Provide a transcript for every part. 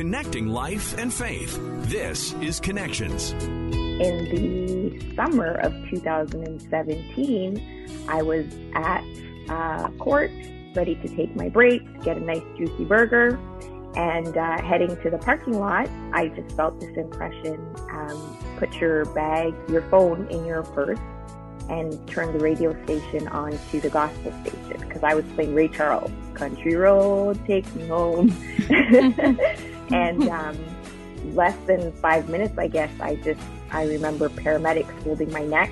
connecting life and faith. This is Connections. In the summer of 2017, I was at uh, court, ready to take my break, get a nice juicy burger, and uh, heading to the parking lot, I just felt this impression um, put your bag, your phone in your purse, and turn the radio station on to the gospel station because I was playing Ray Charles, Country Road, Take Me Home. and um, less than five minutes, I guess, I just, I remember paramedics holding my neck,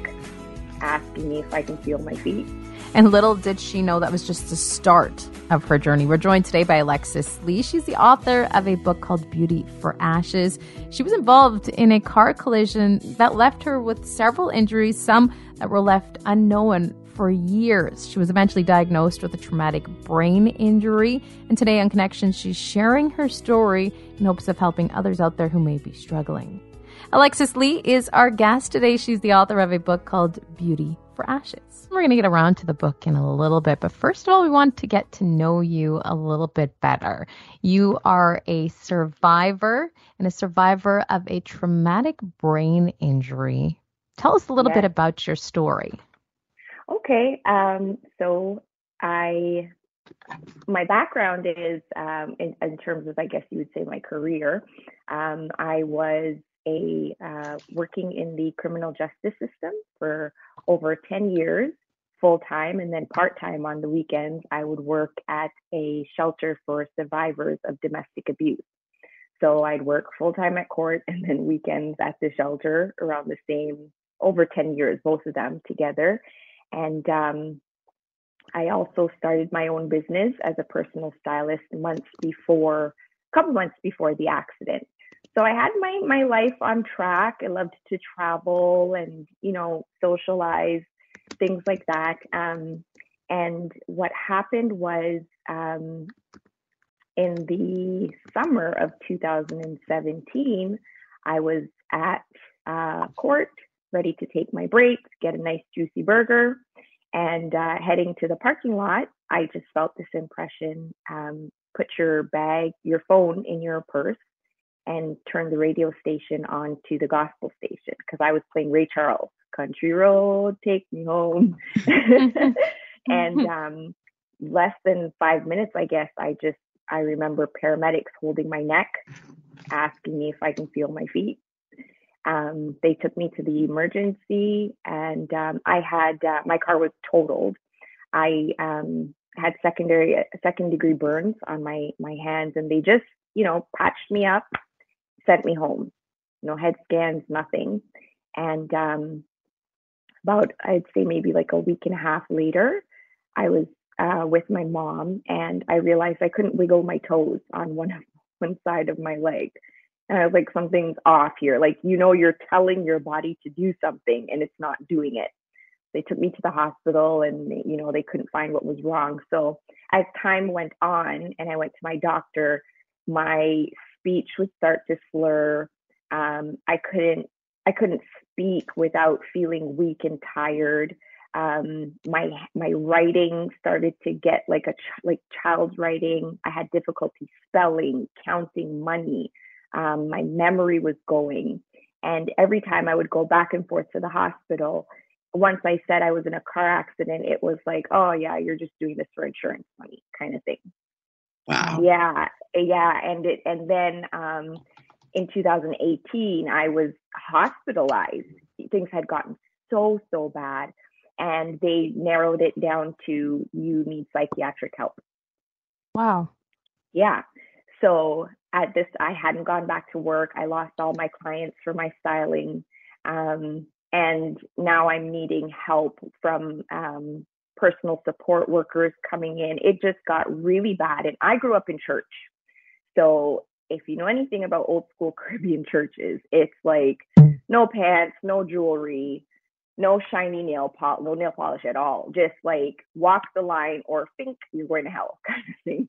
asking me if I can feel my feet. And little did she know that was just the start of her journey. We're joined today by Alexis Lee. She's the author of a book called Beauty for Ashes. She was involved in a car collision that left her with several injuries, some that were left unknown for years. She was eventually diagnosed with a traumatic brain injury. And today on Connection, she's sharing her story in hopes of helping others out there who may be struggling. Alexis Lee is our guest today. She's the author of a book called Beauty for Ashes. We're going to get around to the book in a little bit, but first of all, we want to get to know you a little bit better. You are a survivor and a survivor of a traumatic brain injury. Tell us a little yes. bit about your story. Okay, um, so I my background is um, in, in, terms of, I guess you would say, my career. Um, I was a uh, working in the criminal justice system for over 10 years full time and then part time on the weekends i would work at a shelter for survivors of domestic abuse. So i'd work full time at court and then weekends at the shelter around the same over 10 years both of them together. And um, i also started my own business as a personal stylist months before a couple months before the accident so I had my my life on track. I loved to travel and you know socialize, things like that. Um, and what happened was um, in the summer of 2017, I was at uh, court, ready to take my break, get a nice juicy burger, and uh, heading to the parking lot. I just felt this impression: um, put your bag, your phone in your purse and turned the radio station on to the gospel station because I was playing Ray Charles, Country Road, Take Me Home. and um, less than five minutes, I guess, I just, I remember paramedics holding my neck, asking me if I can feel my feet. Um, they took me to the emergency and um, I had, uh, my car was totaled. I um, had secondary, second degree burns on my, my hands and they just, you know, patched me up sent me home. No head scans, nothing. And um, about, I'd say maybe like a week and a half later, I was uh, with my mom and I realized I couldn't wiggle my toes on one one side of my leg. And I was like, something's off here. Like, you know, you're telling your body to do something and it's not doing it. They took me to the hospital and, you know, they couldn't find what was wrong. So as time went on and I went to my doctor, my speech would start to slur. Um, I couldn't I couldn't speak without feeling weak and tired. Um, my my writing started to get like a ch- like child's writing. I had difficulty spelling, counting money. Um, my memory was going, and every time I would go back and forth to the hospital, once I said I was in a car accident, it was like, oh yeah, you're just doing this for insurance money, kind of thing. Wow. Yeah, yeah, and it and then um, in 2018, I was hospitalized. Things had gotten so so bad, and they narrowed it down to you need psychiatric help. Wow. Yeah. So at this, I hadn't gone back to work. I lost all my clients for my styling. Um, and now I'm needing help from um, personal support workers coming in. It just got really bad. And I grew up in church. So if you know anything about old school Caribbean churches, it's like no pants, no jewelry, no shiny nail polish, no nail polish at all. Just like walk the line or think you're going to hell kind of thing.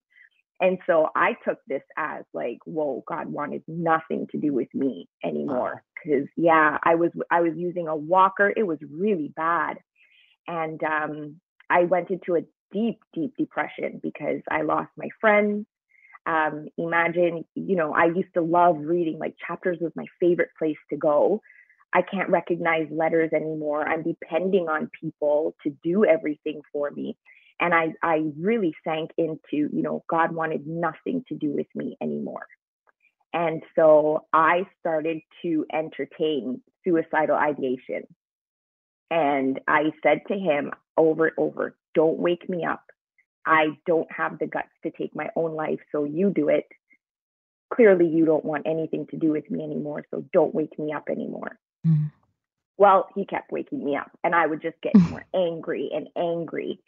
And so I took this as like, whoa, God wanted nothing to do with me anymore. Cause yeah, I was I was using a walker. It was really bad. And um I went into a deep, deep depression because I lost my friends. Um, imagine, you know, I used to love reading, like chapters was my favorite place to go. I can't recognize letters anymore. I'm depending on people to do everything for me. And I, I really sank into, you know, God wanted nothing to do with me anymore. And so I started to entertain suicidal ideation. And I said to him over and over, don't wake me up. I don't have the guts to take my own life, so you do it. Clearly, you don't want anything to do with me anymore, so don't wake me up anymore. Mm. Well, he kept waking me up, and I would just get more angry and angry.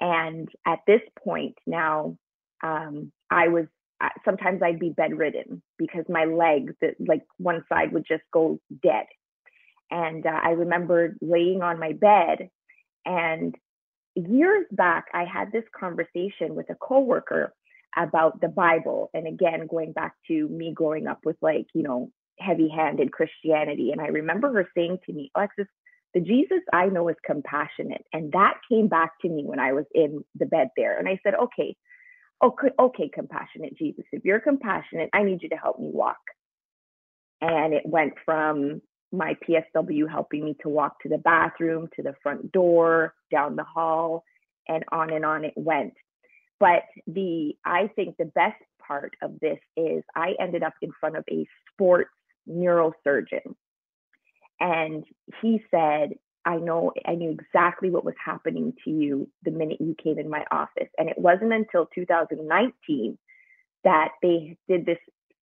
And at this point now, um, I was sometimes I'd be bedridden because my legs, like one side, would just go dead. And uh, I remember laying on my bed, and years back, I had this conversation with a coworker about the Bible. And again, going back to me growing up with like, you know, heavy handed Christianity. And I remember her saying to me, Alexis, the Jesus I know is compassionate. And that came back to me when I was in the bed there. And I said, okay, okay, okay, compassionate Jesus. If you're compassionate, I need you to help me walk. And it went from my PSW helping me to walk to the bathroom, to the front door, down the hall, and on and on it went. But the I think the best part of this is I ended up in front of a sports neurosurgeon. And he said, I know I knew exactly what was happening to you the minute you came in my office. And it wasn't until 2019 that they did this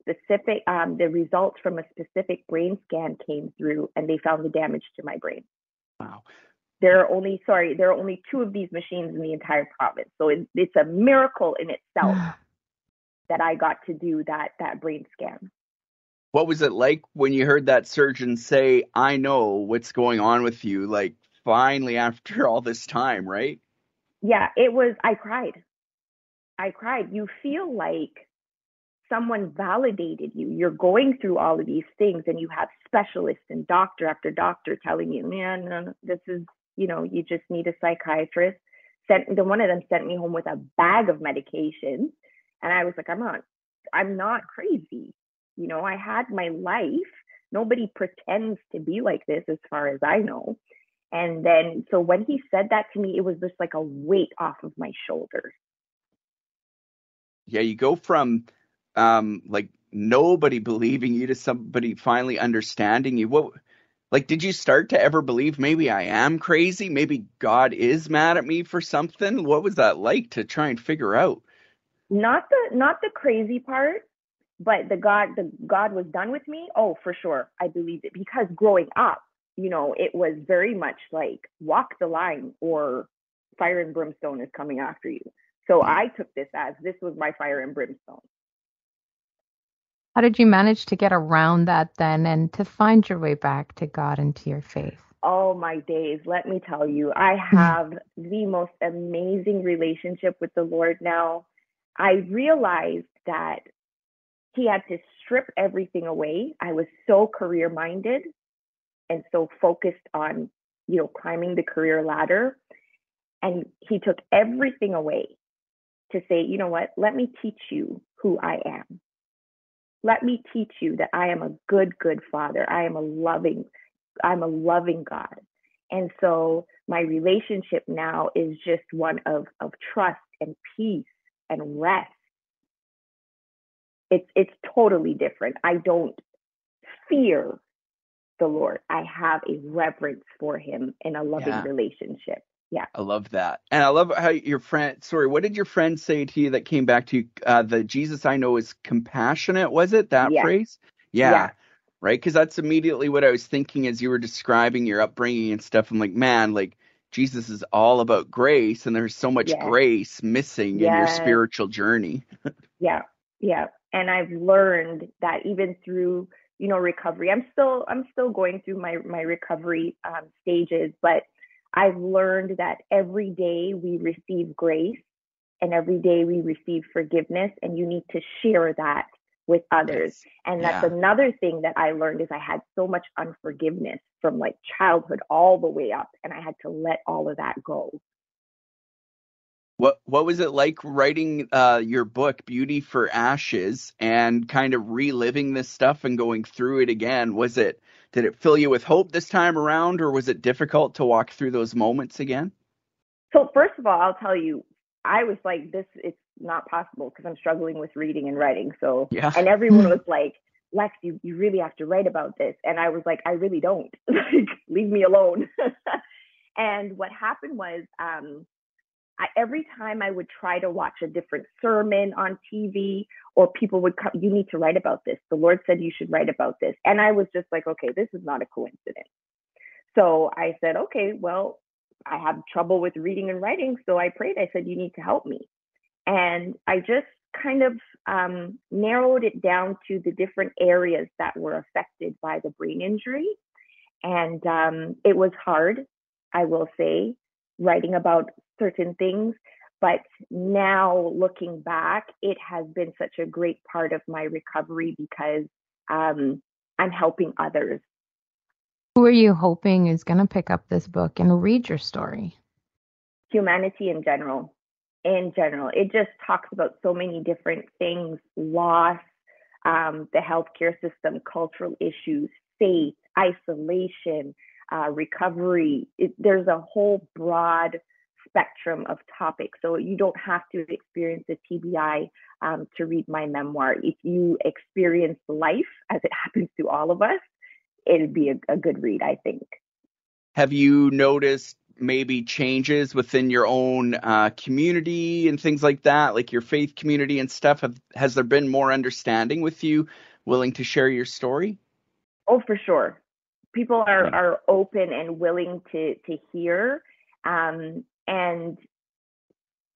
specific, um, the results from a specific brain scan came through and they found the damage to my brain. Wow. There are only, sorry, there are only two of these machines in the entire province. So it, it's a miracle in itself that I got to do that, that brain scan. What was it like when you heard that surgeon say, I know what's going on with you? Like finally after all this time, right? Yeah, it was, I cried. I cried. You feel like someone validated you. You're going through all of these things and you have specialists and doctor after doctor telling you, man, no, this is, you know, you just need a psychiatrist. Sent then one of them sent me home with a bag of medications. And I was like, I'm not, I'm not crazy. You know, I had my life. Nobody pretends to be like this as far as I know. And then so when he said that to me, it was just like a weight off of my shoulders. Yeah, you go from um, like nobody believing you to somebody finally understanding you. What, like, did you start to ever believe maybe I am crazy? Maybe God is mad at me for something? What was that like to try and figure out? Not the not the crazy part, but the God the God was done with me. Oh, for sure, I believed it because growing up, you know, it was very much like walk the line or fire and brimstone is coming after you. So hmm. I took this as this was my fire and brimstone. How did you manage to get around that then and to find your way back to God and to your faith? Oh my days, let me tell you, I hmm. have the most amazing relationship with the Lord now. I realized that He had to strip everything away. I was so career minded and so focused on, you know, climbing the career ladder. And He took everything away to say, you know what, let me teach you who I am. Let me teach you that I am a good, good father. I am a loving, I'm a loving God. And so my relationship now is just one of, of trust and peace and rest. It's it's totally different. I don't fear the Lord. I have a reverence for him in a loving yeah. relationship. Yeah. I love that. And I love how your friend, sorry, what did your friend say to you that came back to you? Uh, the Jesus I know is compassionate, was it that yes. phrase? Yeah. yeah. Right. Cause that's immediately what I was thinking as you were describing your upbringing and stuff. I'm like, man, like Jesus is all about grace and there's so much grace missing in your spiritual journey. yeah. Yeah. And I've learned that even through, you know, recovery, I'm still, I'm still going through my, my recovery um, stages, but I've learned that every day we receive grace and every day we receive forgiveness, and you need to share that with others. And that's yeah. another thing that I learned is I had so much unforgiveness from like childhood all the way up, and I had to let all of that go. What what was it like writing uh, your book Beauty for Ashes and kind of reliving this stuff and going through it again? Was it did it fill you with hope this time around or was it difficult to walk through those moments again? So first of all, I'll tell you, I was like, this it's not possible because I'm struggling with reading and writing. So Yeah. and everyone was like, Lex, you, you really have to write about this. And I was like, I really don't. like, leave me alone. and what happened was um I, every time I would try to watch a different sermon on TV, or people would come, you need to write about this. The Lord said you should write about this. And I was just like, okay, this is not a coincidence. So I said, okay, well, I have trouble with reading and writing. So I prayed. I said, you need to help me. And I just kind of um, narrowed it down to the different areas that were affected by the brain injury. And um, it was hard, I will say, writing about certain things. But now looking back, it has been such a great part of my recovery because um, I'm helping others. Who are you hoping is going to pick up this book and read your story? Humanity in general. In general, it just talks about so many different things loss, um, the healthcare system, cultural issues, faith, isolation, uh, recovery. It, there's a whole broad spectrum of topics. So you don't have to experience a TBI um, to read my memoir. If you experience life as it happens to all of us, it'd be a, a good read, I think. Have you noticed maybe changes within your own uh, community and things like that, like your faith community and stuff? Have, has there been more understanding with you, willing to share your story? Oh, for sure. People are, are open and willing to to hear. Um, and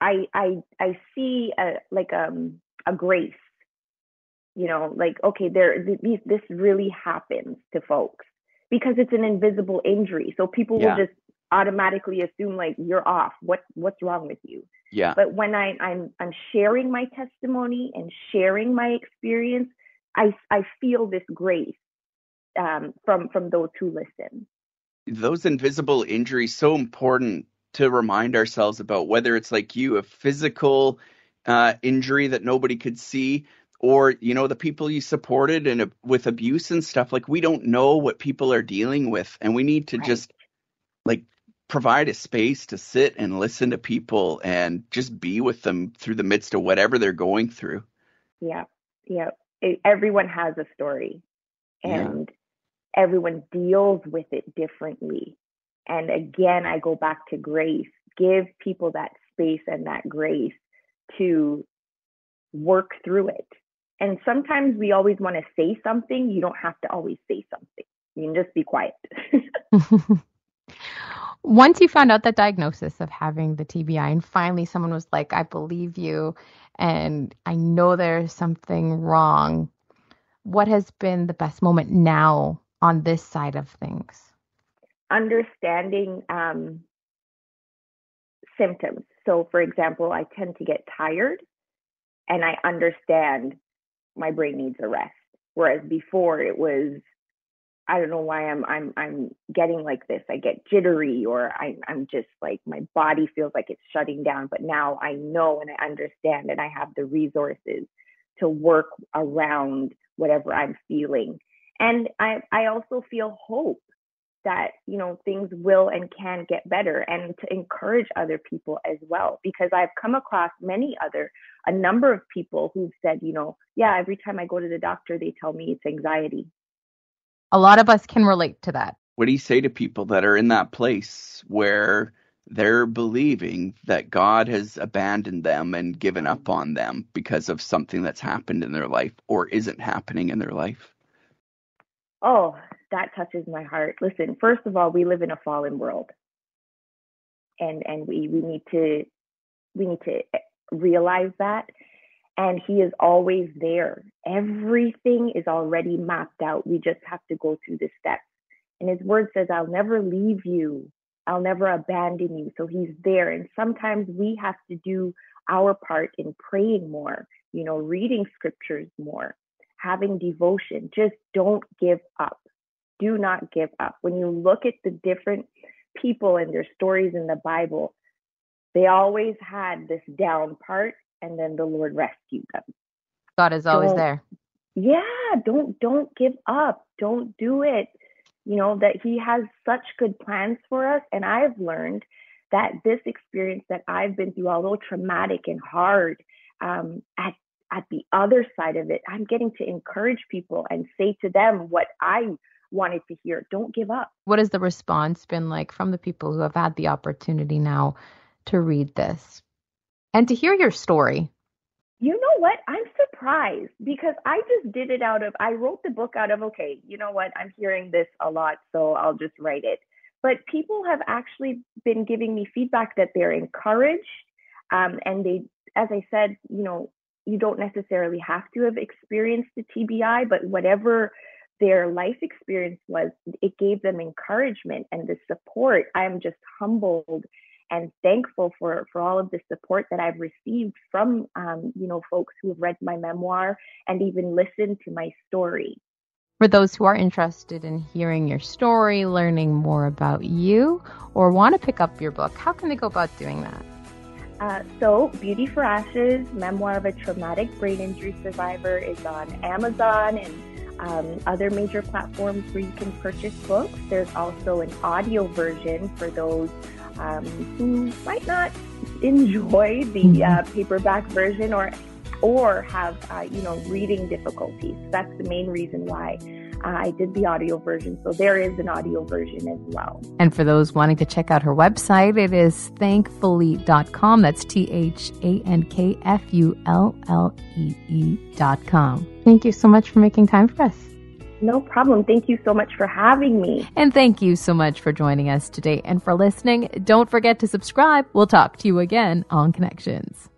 I I I see a like um a grace, you know, like okay, there th- these this really happens to folks because it's an invisible injury. So people Yeah. will just automatically assume like you're off. What what's wrong with you? Yeah. But when I I'm I'm sharing my testimony and sharing my experience, I I feel this grace um, from from those who listen. those invisible injuries so important to remind ourselves about whether it's like you a physical uh, injury that nobody could see or you know the people you supported and uh, with abuse and stuff like we don't know what people are dealing with and we need to Right. just like provide a space to sit and listen to people and just be with them through the midst of whatever they're going through Yeah, yeah. It, everyone has a story, Yeah. and everyone deals with it differently. And again, I go back to grace. Give people that space and that grace to work through it. And sometimes we always want to say something. You don't have to always say something. You can just be quiet. Once you found out that diagnosis of having the TBI, and finally someone was like, I believe you, and I know there's something wrong, what has been the best moment now on this side of things? Understanding um, symptoms. So, for example, I tend to get tired, and I understand my brain needs a rest. Whereas before, it was I don't know why I'm I'm I'm getting like this. I get jittery, or I, I'm just like my body feels like it's shutting down. But now I know and I understand, and I have the resources to work around whatever I'm feeling. And I I also feel hope that you know things will and can get better and to encourage other people as well because i've come across many other a number of people who've said you know yeah every time i go to the doctor they tell me it's anxiety A lot of us can relate to that. what do you say to people that are in that place where they're believing that God has abandoned them and given up on them because of something that's happened in their life or isn't happening in their life? oh that touches my heart. Listen first of all we live in a fallen world. And and we we need to we need to realize that. And he is always there. Everything is already mapped out. We just have to go through the steps. And his word says i'll never leave you. I'll never abandon you. So he's there. And sometimes we have to do our part in praying more you know reading scriptures more having devotion. Just don't give up do not give up when you look at the different people and their stories in the bible they always had this down part and then the Lord rescued them. God is always Don't- there. Yeah, don't don't give up. Don't do it. You know that he has such good plans for us and I've learned that this experience that I've been through although traumatic and hard um at at the other side of it, I'm getting to encourage people and say to them what I wanted to hear. Don't give up. What has the response been like from the people who have had the opportunity now to read this and to hear your story? You know what? I'm surprised because I just did it out of, I wrote the book out of, okay, you know what? I'm hearing this a lot, so I'll just write it. But people have actually been giving me feedback that they're encouraged. Um, and they, as I said, you know, you don't necessarily have to have experienced the TBI, but whatever their life experience was, it gave them encouragement and the support. I'm just humbled and thankful for for all of the support that I've received from um, you know folks who have read my memoir and even listened to my story. For those who are interested in hearing your story, learning more about you, or want to pick up your book, how can they go about doing that? Uh, so, Beauty for Ashes, Memoir of a Traumatic Brain Injury Survivor, is on Amazon and um, other major platforms where you can purchase books. There's also an audio version for those um, who might not enjoy the uh, paperback version or or have uh, you know reading difficulties. That's the main reason why I did the audio version. So there is an audio version as well. And for those wanting to check out her website, it is thankfullee.com. That's T H A N K F U L L E E.com. Thank you so much for making time for us. No problem. Thank you so much for having me. And thank you so much for joining us today and for listening. Don't forget to subscribe. We'll talk to you again on Connections.